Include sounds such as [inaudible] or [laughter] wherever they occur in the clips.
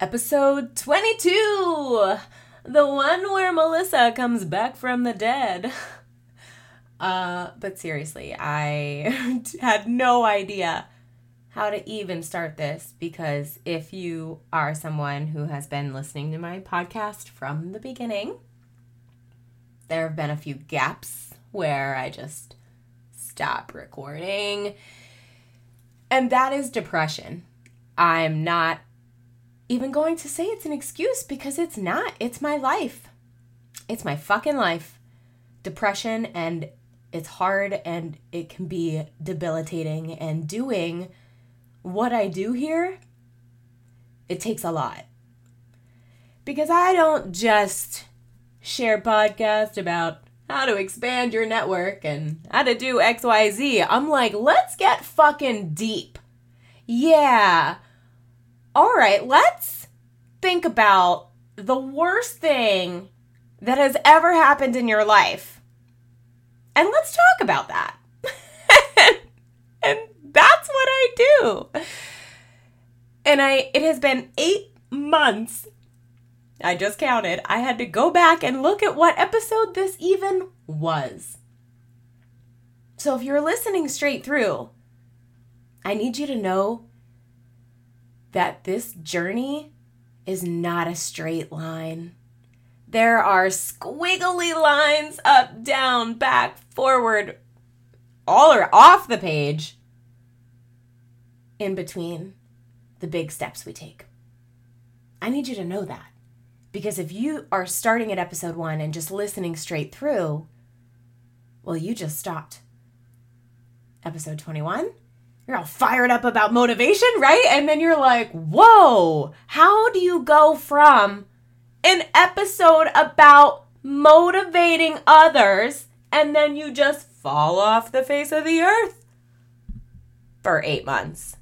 Episode 22! The one where Melissa comes back from the dead. [laughs] Uh, but seriously, I [laughs] had no idea how to even start this because if you are someone who has been listening to my podcast from the beginning, there have been a few gaps where I just stop recording. And that is depression. I'm not even going to say it's an excuse because it's not. It's my life. It's my fucking life. Depression and it's hard and it can be debilitating and doing what I do here it takes a lot. Because I don't just share podcasts about how to expand your network and how to do XYZ. I'm like, let's get fucking deep. Yeah. All right, let's think about the worst thing that has ever happened in your life. And let's talk about that. [laughs] and that's what I do. And I it has been 8 months. I just counted. I had to go back and look at what episode this even was. So if you're listening straight through, I need you to know that this journey is not a straight line. There are squiggly lines up, down, back, forward, all or off the page in between the big steps we take. I need you to know that. Because if you are starting at episode one and just listening straight through, well, you just stopped. Episode 21, you're all fired up about motivation, right? And then you're like, whoa, how do you go from an episode about motivating others and then you just fall off the face of the earth for eight months?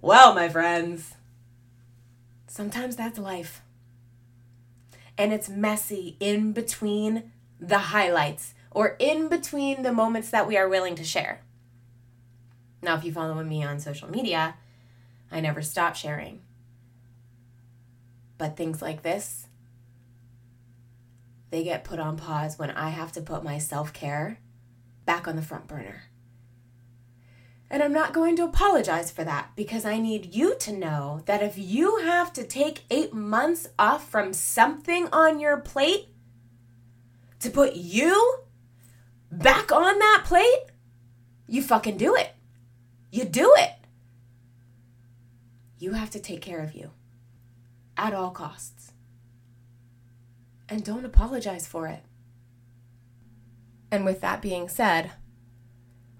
Well, my friends, sometimes that's life. And it's messy in between the highlights or in between the moments that we are willing to share. Now, if you follow me on social media, I never stop sharing. But things like this, they get put on pause when I have to put my self care back on the front burner. And I'm not going to apologize for that because I need you to know that if you have to take eight months off from something on your plate to put you back on that plate, you fucking do it. You do it. You have to take care of you at all costs. And don't apologize for it. And with that being said,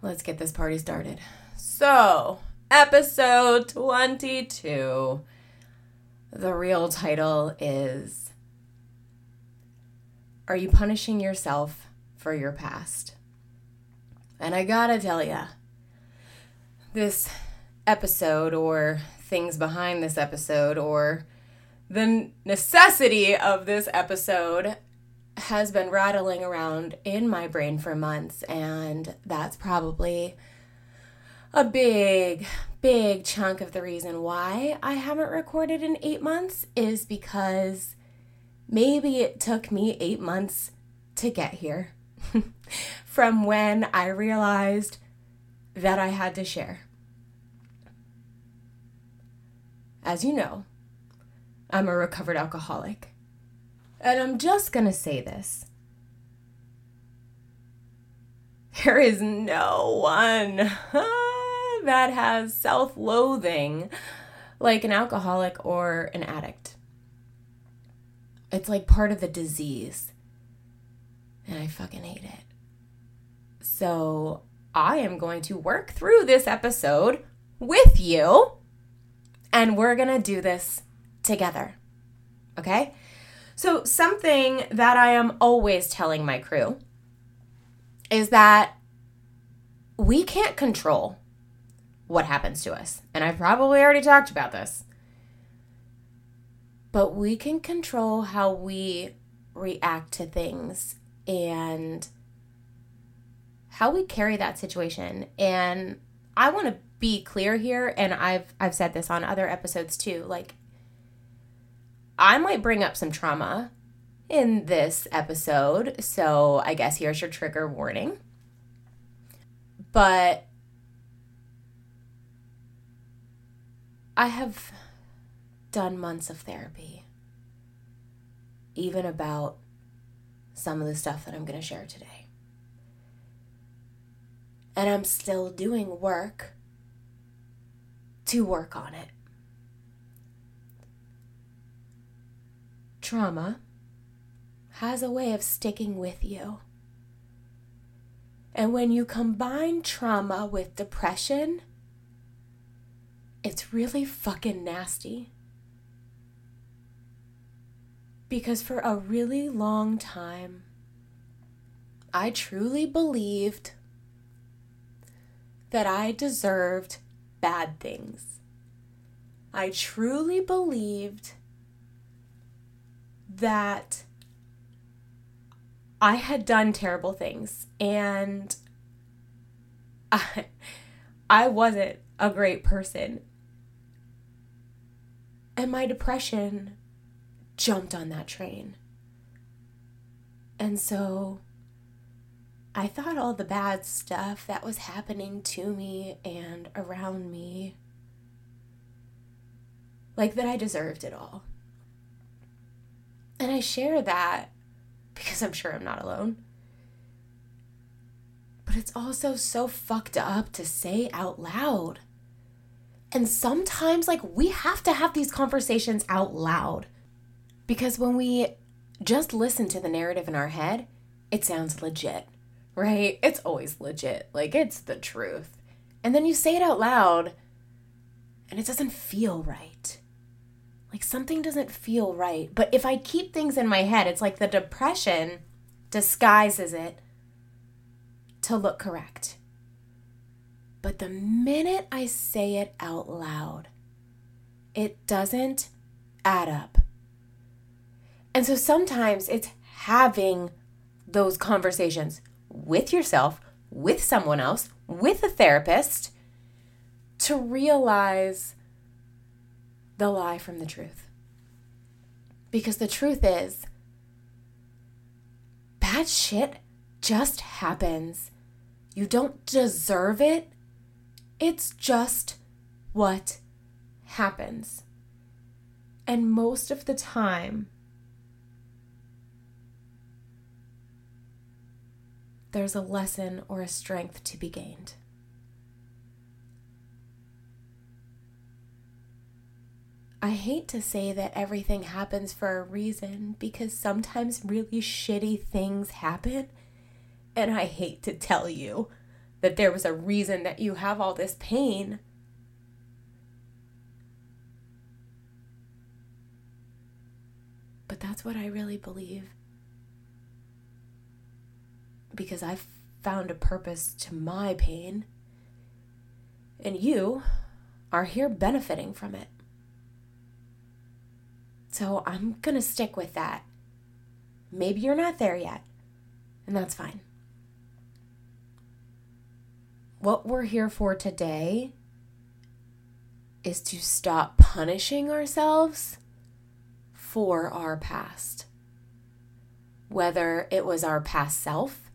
let's get this party started. So, episode 22. The real title is Are You Punishing Yourself for Your Past? And I gotta tell ya, this episode, or things behind this episode, or the necessity of this episode has been rattling around in my brain for months, and that's probably a big, big chunk of the reason why I haven't recorded in eight months is because maybe it took me eight months to get here [laughs] from when I realized that I had to share. As you know, I'm a recovered alcoholic. And I'm just gonna say this. There is no one [laughs] that has self loathing like an alcoholic or an addict. It's like part of the disease. And I fucking hate it. So I am going to work through this episode with you, and we're going to do this together. Okay? So, something that I am always telling my crew is that we can't control what happens to us. And I probably already talked about this. But we can control how we react to things and how we carry that situation. And I want to be clear here and I've I've said this on other episodes too. Like I might bring up some trauma in this episode. So, I guess here's your trigger warning. But I have done months of therapy, even about some of the stuff that I'm going to share today. And I'm still doing work to work on it. Trauma has a way of sticking with you. And when you combine trauma with depression, it's really fucking nasty. Because for a really long time, I truly believed that I deserved bad things. I truly believed that I had done terrible things and I, [laughs] I wasn't a great person. And my depression jumped on that train. And so I thought all the bad stuff that was happening to me and around me, like that I deserved it all. And I share that because I'm sure I'm not alone. But it's also so fucked up to say out loud. And sometimes, like, we have to have these conversations out loud. Because when we just listen to the narrative in our head, it sounds legit, right? It's always legit. Like, it's the truth. And then you say it out loud, and it doesn't feel right like something doesn't feel right. But if I keep things in my head, it's like the depression disguises it to look correct. But the minute I say it out loud, it doesn't add up. And so sometimes it's having those conversations with yourself, with someone else, with a therapist to realize the lie from the truth. Because the truth is, bad shit just happens. You don't deserve it. It's just what happens. And most of the time, there's a lesson or a strength to be gained. I hate to say that everything happens for a reason because sometimes really shitty things happen. And I hate to tell you that there was a reason that you have all this pain. But that's what I really believe. Because I've found a purpose to my pain. And you are here benefiting from it. So I'm going to stick with that. Maybe you're not there yet, and that's fine. What we're here for today is to stop punishing ourselves for our past. Whether it was our past self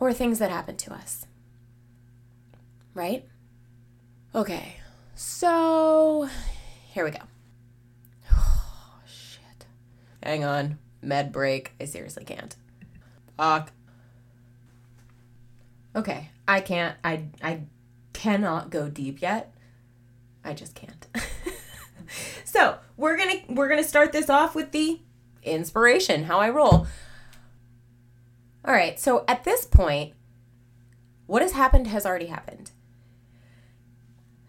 or things that happen to us. Right? Okay, so here we go. Oh, [sighs] shit. Hang on. Med break. I seriously can't. Fuck. Okay. I can't. I I cannot go deep yet. I just can't. [laughs] so we're gonna we're gonna start this off with the inspiration, how I roll. All right, so at this point, what has happened has already happened.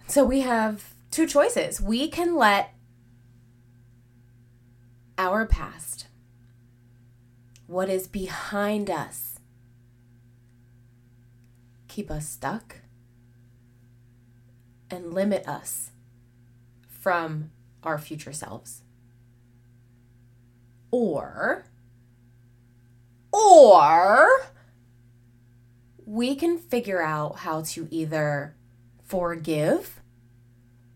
So we have two choices. We can let our past, what is behind us, keep us stuck and limit us from our future selves. Or, or we can figure out how to either forgive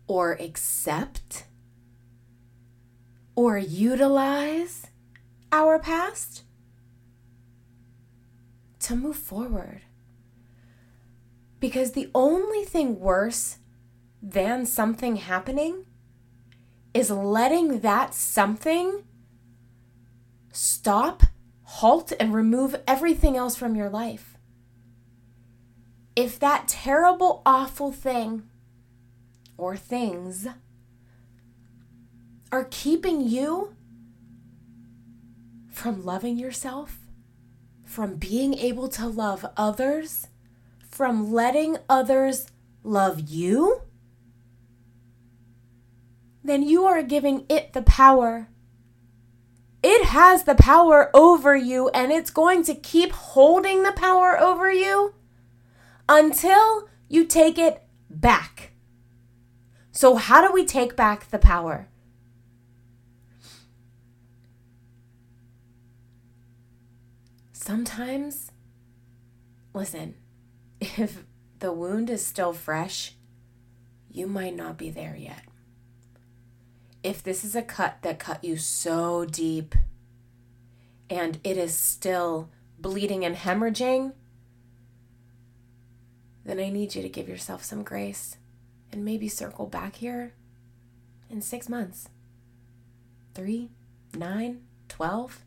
or accept or utilize our past to move forward. Because the only thing worse than something happening is letting that something stop, halt, and remove everything else from your life. If that terrible, awful thing or things are keeping you from loving yourself, from being able to love others, from letting others love you, then you are giving it the power. It has the power over you, and it's going to keep holding the power over you until you take it back. So, how do we take back the power? Sometimes, listen, if the wound is still fresh, you might not be there yet if this is a cut that cut you so deep and it is still bleeding and hemorrhaging, then I need you to give yourself some grace and maybe circle back here in six months. Three, nine, twelve.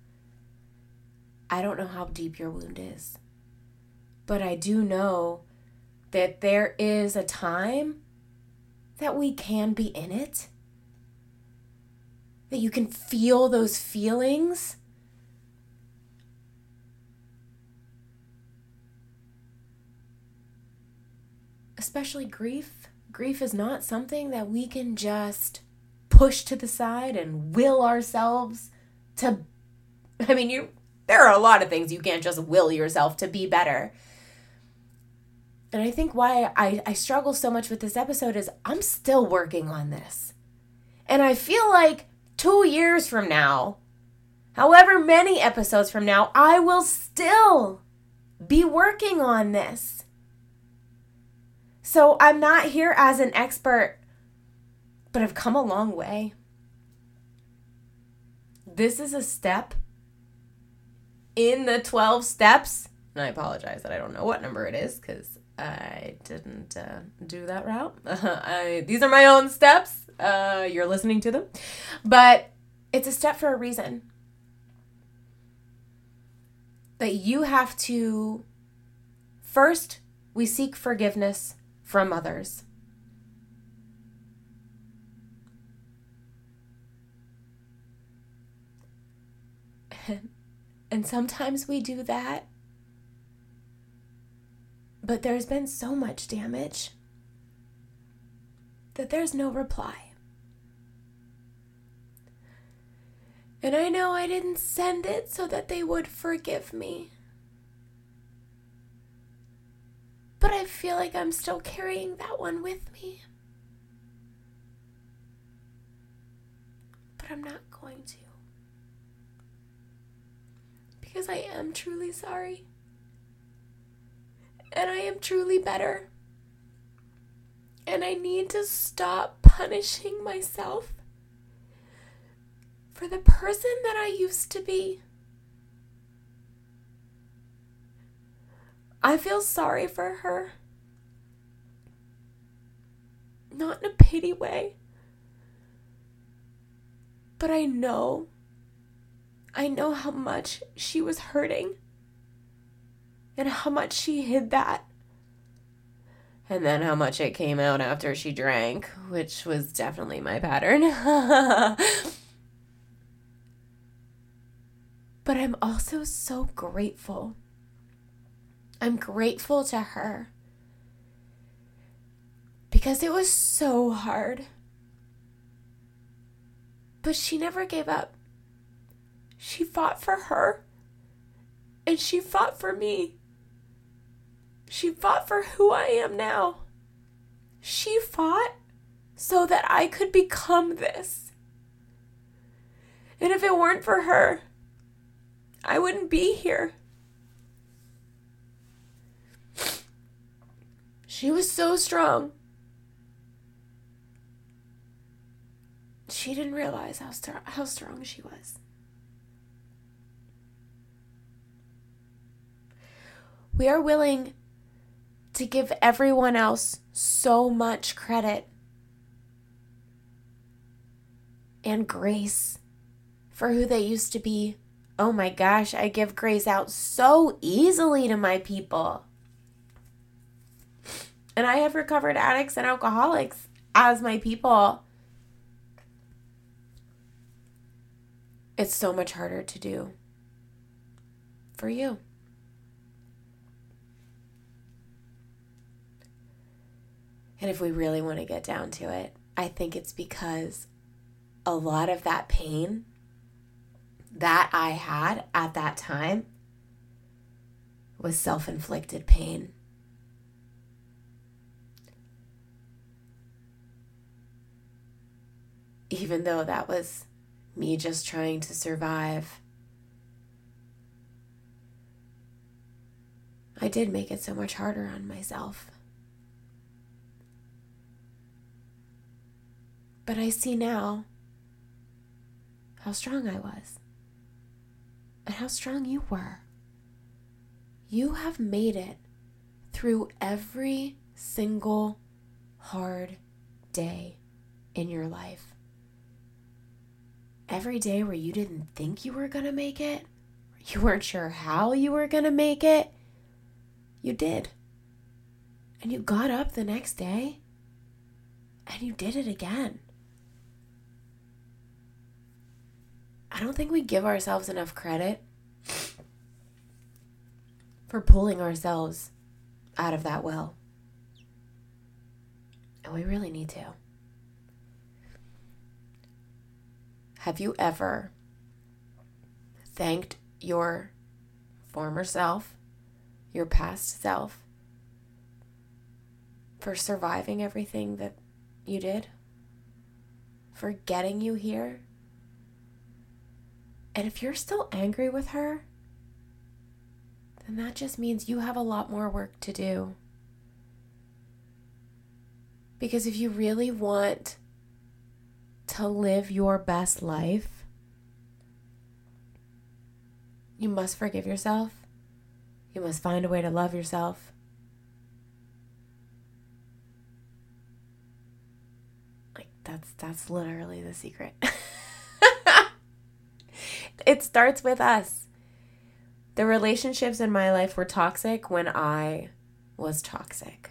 I don't know how deep your wound is, but I do know that there is a time that we can be in it that you can feel those feelings. Especially grief. Grief is not something that we can just push to the side and will ourselves to I mean you there are a lot of things you can't just will yourself to be better. And I think why I, I struggle so much with this episode is I'm still working on this. And I feel like two years from now, however many episodes from now, I will still be working on this. So I'm not here as an expert, but I've come a long way. This is a step in the 12 steps. And I apologize that I don't know what number it is because I didn't uh, do that route. [laughs] I, these are my own steps uh, you're listening to them. But it's a step for a reason. That you have to first, we seek forgiveness from others. [laughs] And sometimes we do that. But there's been so much damage that there's no reply. And I know I didn't send it so that they would forgive me. But I feel like I'm still carrying that one with me. But I'm not going to. Because I am truly sorry. And I am truly better. And I need to stop punishing myself for the person that I used to be. I feel sorry for her. Not in a pity way. But I know, I know how much she was hurting and how much she hid that. And then how much it came out after she drank, which was definitely my pattern. [laughs] But I'm also so grateful. I'm grateful to her because it was so hard. But she never gave up. She fought for her and she fought for me. She fought for who I am now. She fought so that I could become this. And if it weren't for her, I wouldn't be here. She was so strong. She didn't realize how, how strong she was. We are willing to give everyone else so much credit and grace for who they used to be. Oh my gosh, I give grace out so easily to my people. And I have recovered addicts and alcoholics as my people. It's so much harder to do for you. And if we really want to get down to it, I think it's because a lot of that pain that I had at that time was self inflicted pain. Even though that was me just trying to survive, I did make it so much harder on myself. But I see now how strong I was and how strong you were. You have made it through every single hard day in your life. Every day where you didn't think you were going to make it, you weren't sure how you were going to make it, you did. And you got up the next day and you did it again. I don't think we give ourselves enough credit for pulling ourselves out of that well. And we really need to. Have you ever thanked your former self, your past self, for surviving everything that you did? For getting you here? And if you're still angry with her, then that just means you have a lot more work to do. Because if you really want to live your best life, you must forgive yourself. You must find a way to love yourself. Like that's that's literally the secret. [laughs] it starts with us. The relationships in my life were toxic when I was toxic.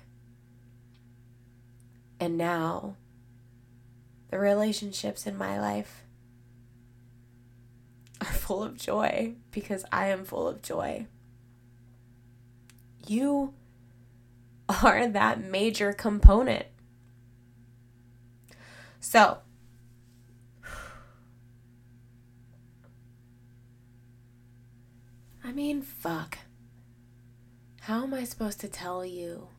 And now, the relationships in my life [laughs] are full of joy because I am full of joy. You [laughs] are that major component. So, I mean, fuck. How am I supposed to tell you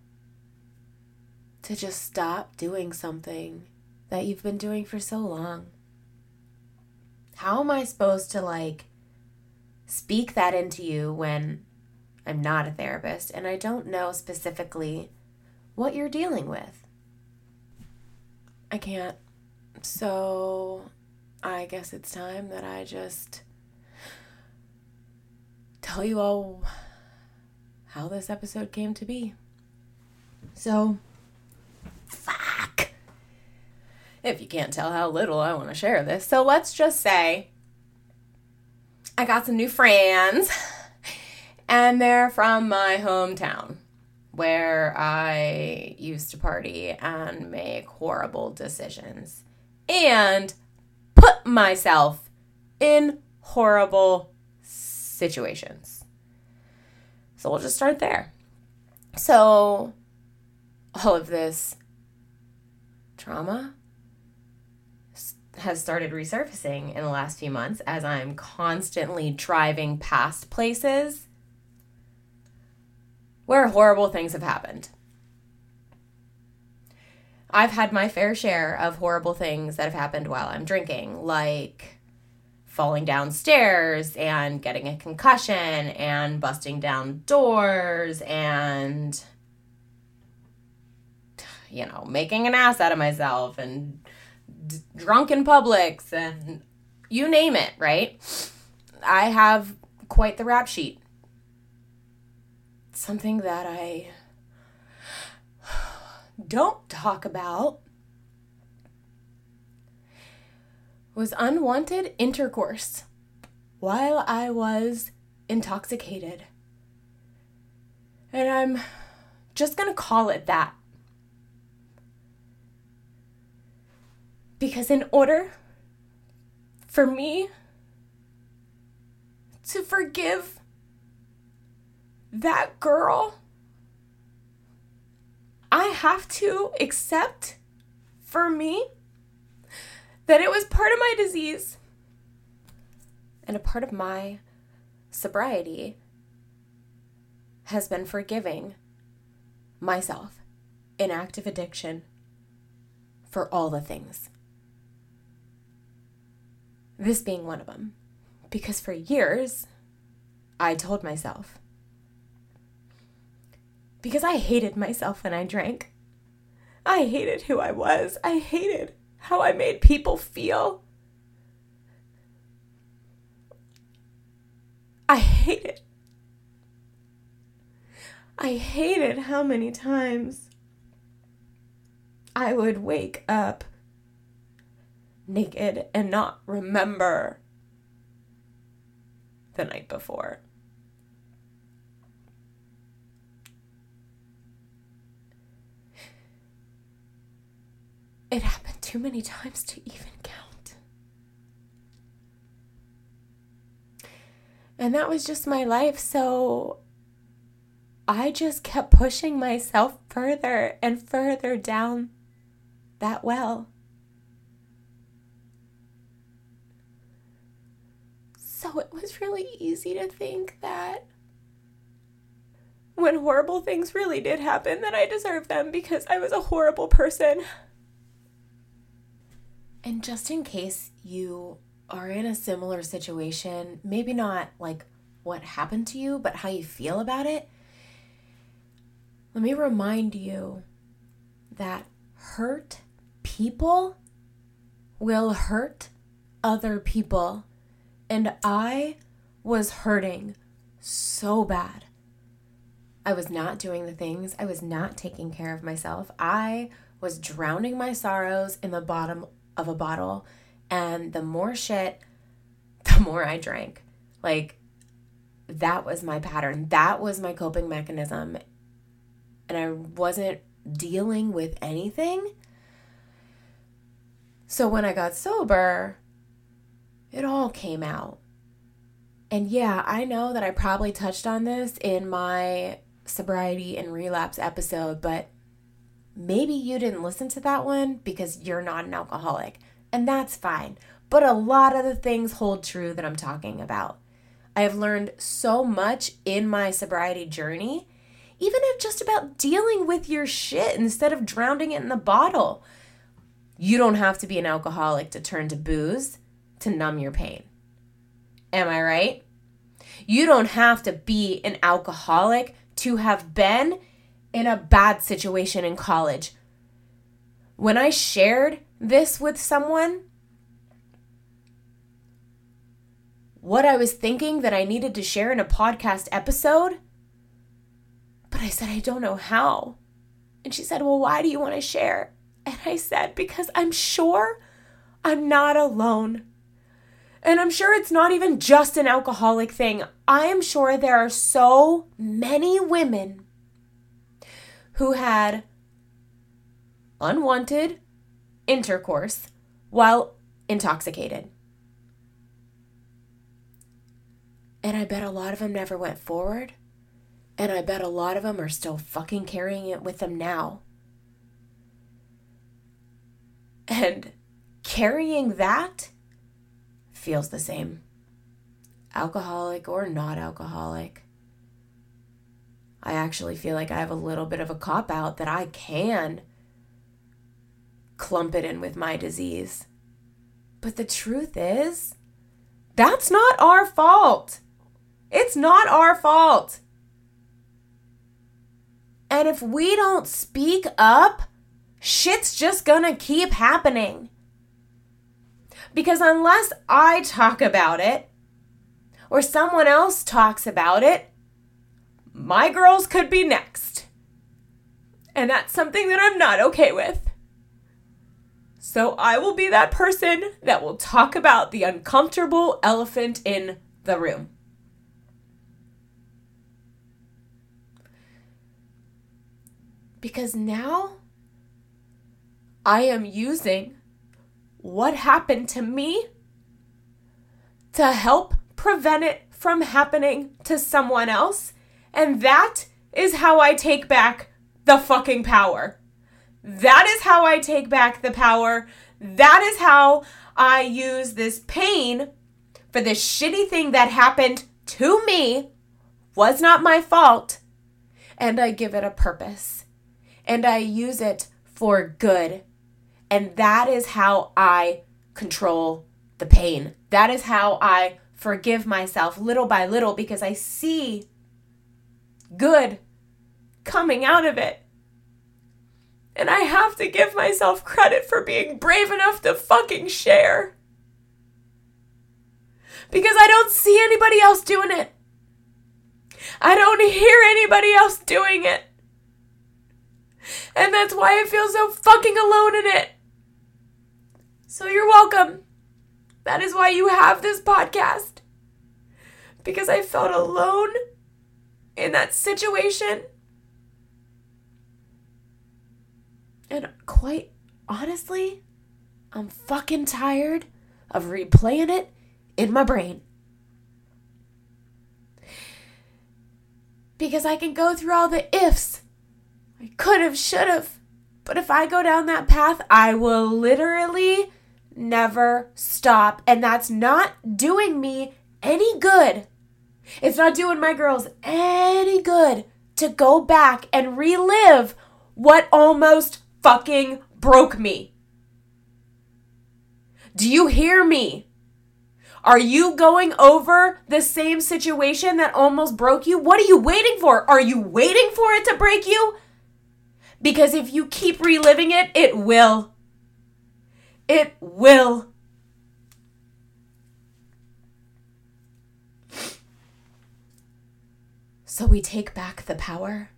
to just stop doing something that you've been doing for so long? How am I supposed to, like, speak that into you when I'm not a therapist and I don't know specifically what you're dealing with? I can't. So I guess it's time that I just tell you all how this episode came to be. So, fuck. If you can't tell how little I want to share this. So, let's just say I got some new friends, and they're from my hometown where I used to party and make horrible decisions and put myself in horrible situations. So we'll just start there. So, all of this trauma has started resurfacing in the last few months as I'm constantly driving past places where horrible things have happened. I've had my fair share of horrible things that have happened while I'm drinking, like falling downstairs and getting a concussion and busting down doors and you know, making an ass out of myself and d- drunk in Publix and you name it, right? I have quite the rap sheet. Something that I [sighs] don't talk about was unwanted intercourse while I was intoxicated. And I'm just going to call it that. Because in order for me to forgive that girl, I have to accept for me that it was part of my disease and a part of my sobriety has been forgiving myself in active addiction for all the things. This being one of them. Because for years, I told myself, because I hated myself when I drank. I hated who I was. I hated how I made people feel. I hate it. I hated how many times I would wake up naked and not remember the night before. It happened too many times to even count. And that was just my life, so I just kept pushing myself further and further down that well. So it was really easy to think that when horrible things really did happen, that I deserved them because I was a horrible person. And just in case you are in a similar situation, maybe not like what happened to you, but how you feel about it, let me remind you that hurt people will hurt other people. And I was hurting so bad. I was not doing the things, I was not taking care of myself. I was drowning my sorrows in the bottom of a bottle. And the more shit, [laughs] the more I drank. Like, that was my pattern. That was my coping mechanism. And I wasn't dealing with anything. So when I got sober, it all came out. And yeah, I know that I probably touched on this in my sobriety and relapse episode, but Maybe you didn't listen to that one because you're not an alcoholic, and that's fine. But a lot of the things hold true that I'm talking about. I have learned so much in my sobriety journey, even if just about dealing with your shit instead of drowning it in the bottle. You don't have to be an alcoholic to turn to booze to numb your pain. Am I right? You don't have to be an alcoholic to have been in a bad situation in college. When I shared this with someone, what I was thinking that I needed to share in a podcast episode, but I said, I don't know how. And she said, Well, why do you want to share? And I said, Because I'm sure I'm not alone. And I'm sure it's not even just an alcoholic thing. I am sure there are so many women who had unwanted intercourse while intoxicated. And I bet a lot of them never went forward. And I bet a lot of them are still fucking carrying it with them now. And carrying that feels the same. Alcoholic or not alcoholic. I actually feel like I have a little bit of a cop out that I can clump it in with my disease. But the truth is, that's not our fault. It's not our fault. And if we don't speak up shit's just gonna keep happening. Because unless I talk about it or someone else talks about it, my girls could be next. And that's something that I'm not okay with. So I will be that person that will talk about the uncomfortable elephant in the room. Because now I am using what happened to me to help prevent it from happening to someone else. And that is how I take back the fucking power. That is how I take back the power. That is how I use this pain for this shitty thing that happened to me, was not my fault, and I give it a purpose. And I use it for good. And that is how I control the pain. That is how I forgive myself little by little because I see good coming out of it. And I have to give myself credit for being brave enough to fucking share. Because I don't see anybody else doing it. I don't hear anybody else doing it. And that's why I feel so fucking alone in it. So you're welcome. That is why you have this podcast. Because I felt alone in that situation. And quite honestly, I'm fucking tired of replaying it in my brain. Because I can go through all the ifs. I could have, should have. But if I go down that path, I will literally never stop. And that's not doing me any good. It's not doing my girls any good to go back and relive what almost fucking broke me. Do you hear me? Are you going over the same situation that almost broke you? What are you waiting for? Are you waiting for it to break you? Because if you keep reliving it, it will. It will. So we take back the power.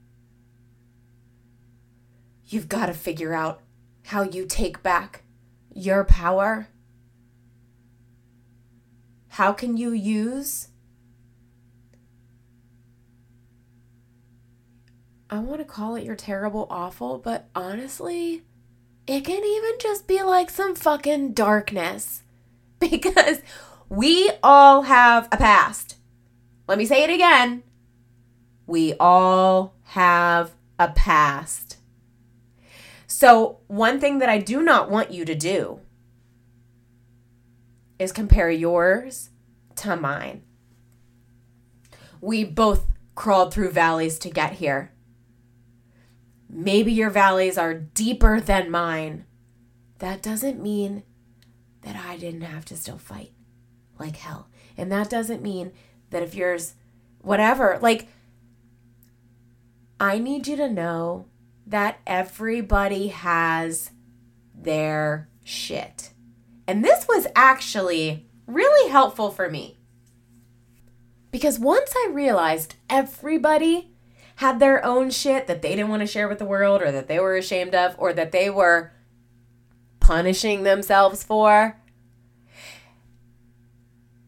You've got to figure out how you take back your power. How can you use? I want to call it your terrible awful, but honestly, it can even just be like some fucking darkness. [laughs] Because we all have a past. Let me say it again. We all have a past. So, one thing that I do not want you to do is compare yours to mine. We both crawled through valleys to get here. Maybe your valleys are deeper than mine. That doesn't mean that I didn't have to still fight like hell. And that doesn't mean that if yours, whatever, like, I need you to know that everybody has their shit. And this was actually really helpful for me. Because once I realized everybody had their own shit that they didn't want to share with the world or that they were ashamed of or that they were punishing themselves for,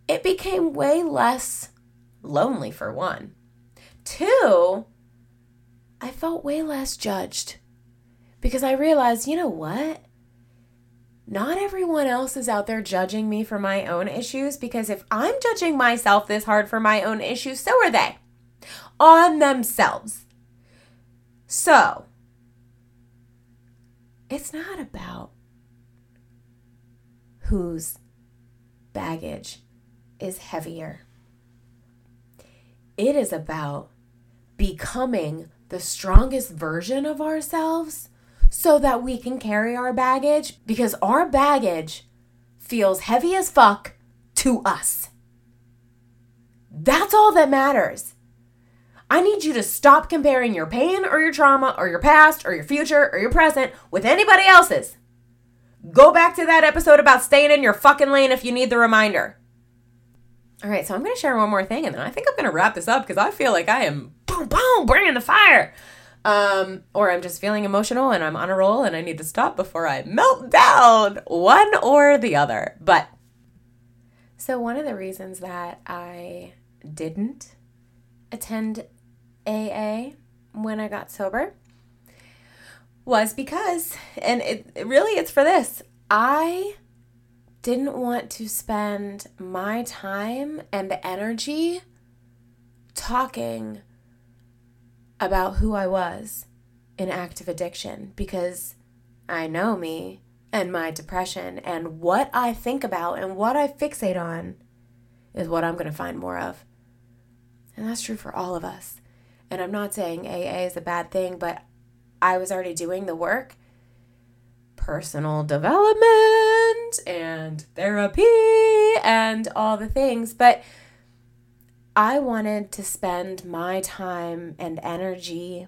it became way less lonely for one. Two, I felt way less judged because I realized, you know what? Not everyone else is out there judging me for my own issues because if I'm judging myself this hard for my own issues, so are they on themselves. So, it's not about whose baggage is heavier. It is about becoming the strongest version of ourselves so that we can carry our baggage because our baggage feels heavy as fuck to us. That's all that matters. I need you to stop comparing your pain or your trauma or your past or your future or your present with anybody else's. Go back to that episode about staying in your fucking lane if you need the reminder. All right, so I'm going to share one more thing and then I think I'm going to wrap this up because I feel like I am boom, boom, bringing the fire. Um, or I'm just feeling emotional and I'm on a roll and I need to stop before I melt down. One or the other. But so, one of the reasons that I didn't attend AA when I got sober was because, and it, it really it's for this, I didn't want to spend my time and energy talking about who I was in active addiction because I know me and my depression and what I think about and what I fixate on is what I'm going to find more of. And that's true for all of us. And I'm not saying AA is a bad thing, but I was already doing the work personal development and therapy and all the things. But I wanted to spend my time and energy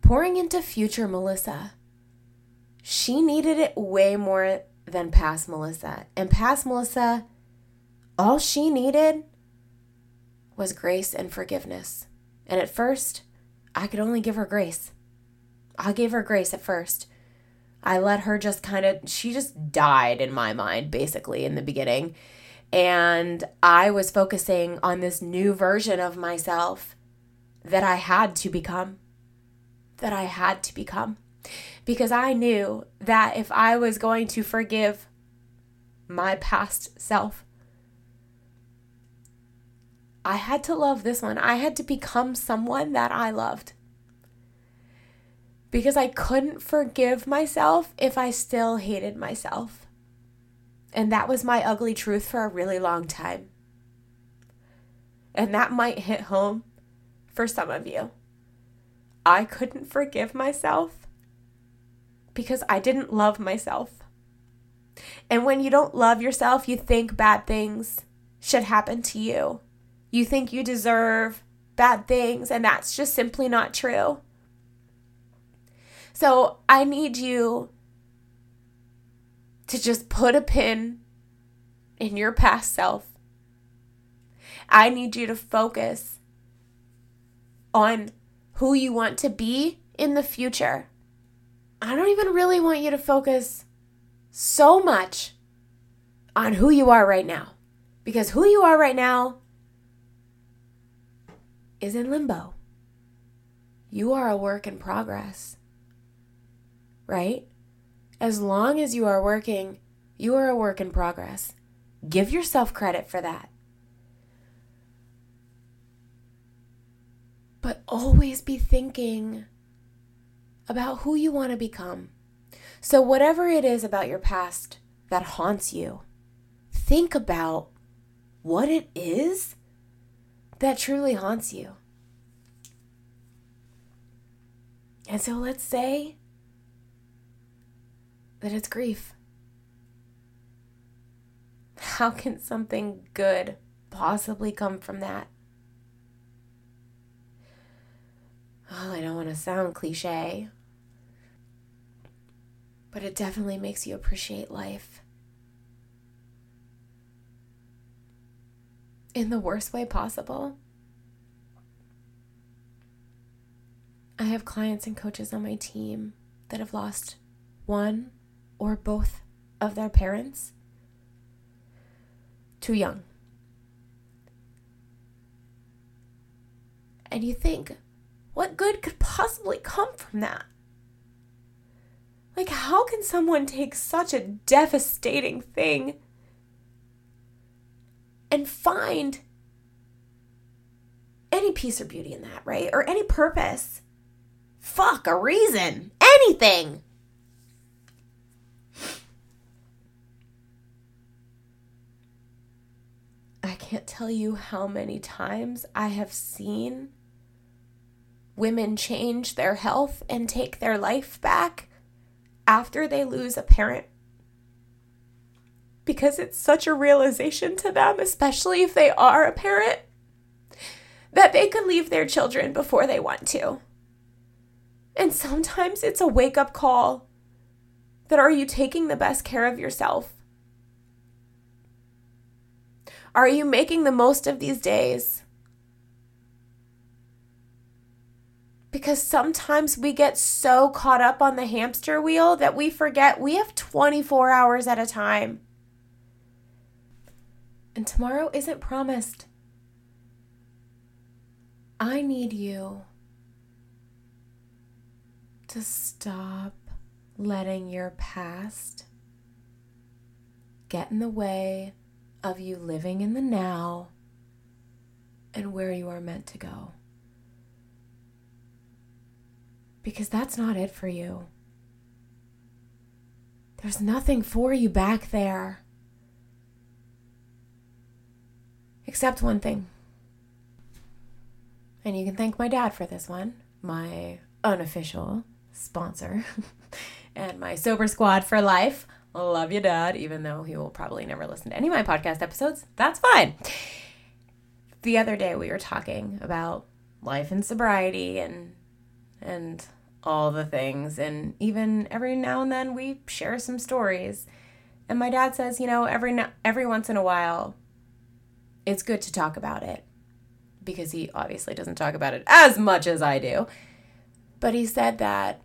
pouring into future Melissa. She needed it way more than past Melissa. And past Melissa, all she needed was grace and forgiveness. And at first, I could only give her grace. I gave her grace at first. I let her just kind of, she just died in my mind, basically, in the beginning. And I was focusing on this new version of myself that I had to become. That I had to become. Because I knew that if I was going to forgive my past self, I had to love this one. I had to become someone that I loved. Because I couldn't forgive myself if I still hated myself. And that was my ugly truth for a really long time. And that might hit home for some of you. I couldn't forgive myself because I didn't love myself. And when you don't love yourself, you think bad things should happen to you. You think you deserve bad things, and that's just simply not true. So I need you to just put a pin in your past self. I need you to focus on who you want to be in the future. I don't even really want you to focus so much on who you are right now because who you are right now is in limbo. You are a work in progress, right? As long as you are working, you are a work in progress. Give yourself credit for that. But always be thinking about who you want to become. So, whatever it is about your past that haunts you, think about what it is that truly haunts you. And so, let's say that it's grief. How can something good possibly come from that? Oh, I don't want to sound cliche, but it definitely makes you appreciate life. In the worst way possible. I have clients and coaches on my team that have lost one or both of their parents too young. And you think, what good could possibly come from that? Like, how can someone take such a devastating thing and find any peace or beauty in that, right? Or any purpose? Fuck, a reason. Anything. Can't tell you how many times I have seen women change their health and take their life back after they lose a parent. Because it's such a realization to them, especially if they are a parent. that they could leave their children before they want to. And sometimes it's a wake up call that are you taking the best care of yourself? Are you making the most of these days? Because sometimes we get so caught up on the hamster wheel that we forget we have 24 hours at a time. And tomorrow isn't promised. I need you to stop letting your past get in the way of you living in the now and where you are meant to go. Because that's not it for you. There's nothing for you back there. Except one thing. And you can thank my dad for this one, my unofficial sponsor, [laughs] and my Sober Squad for life. Love you, Dad, even though he will probably never listen to any of my podcast episodes. That's fine. The other day we were talking about life and sobriety and and all the things and even every now and then we share some stories. And my dad says, you know, every every once in a while it's good to talk about it because he obviously doesn't talk about it as much as I do. But he said that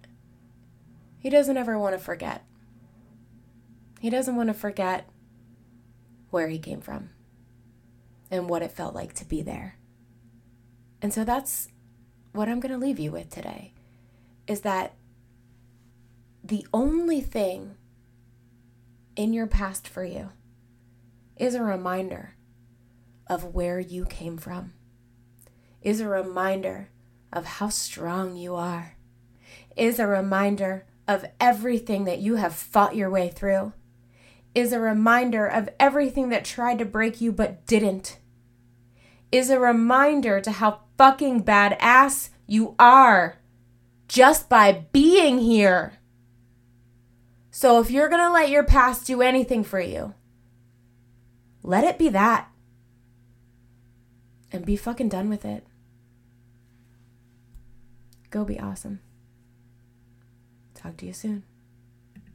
he doesn't ever want to forget. He doesn't want to forget where he came from and what it felt like to be there. And so that's what I'm going to leave you with today is that the only thing in your past for you is a reminder of where you came from, is a reminder of how strong you are, is a reminder of everything that you have fought your way through, is a reminder of everything that tried to break you but didn't, is a reminder to how fucking badass you are just by being here. So if you're gonna let your past do anything for you, let it be that and be fucking done with it. Go be awesome. Talk to you soon.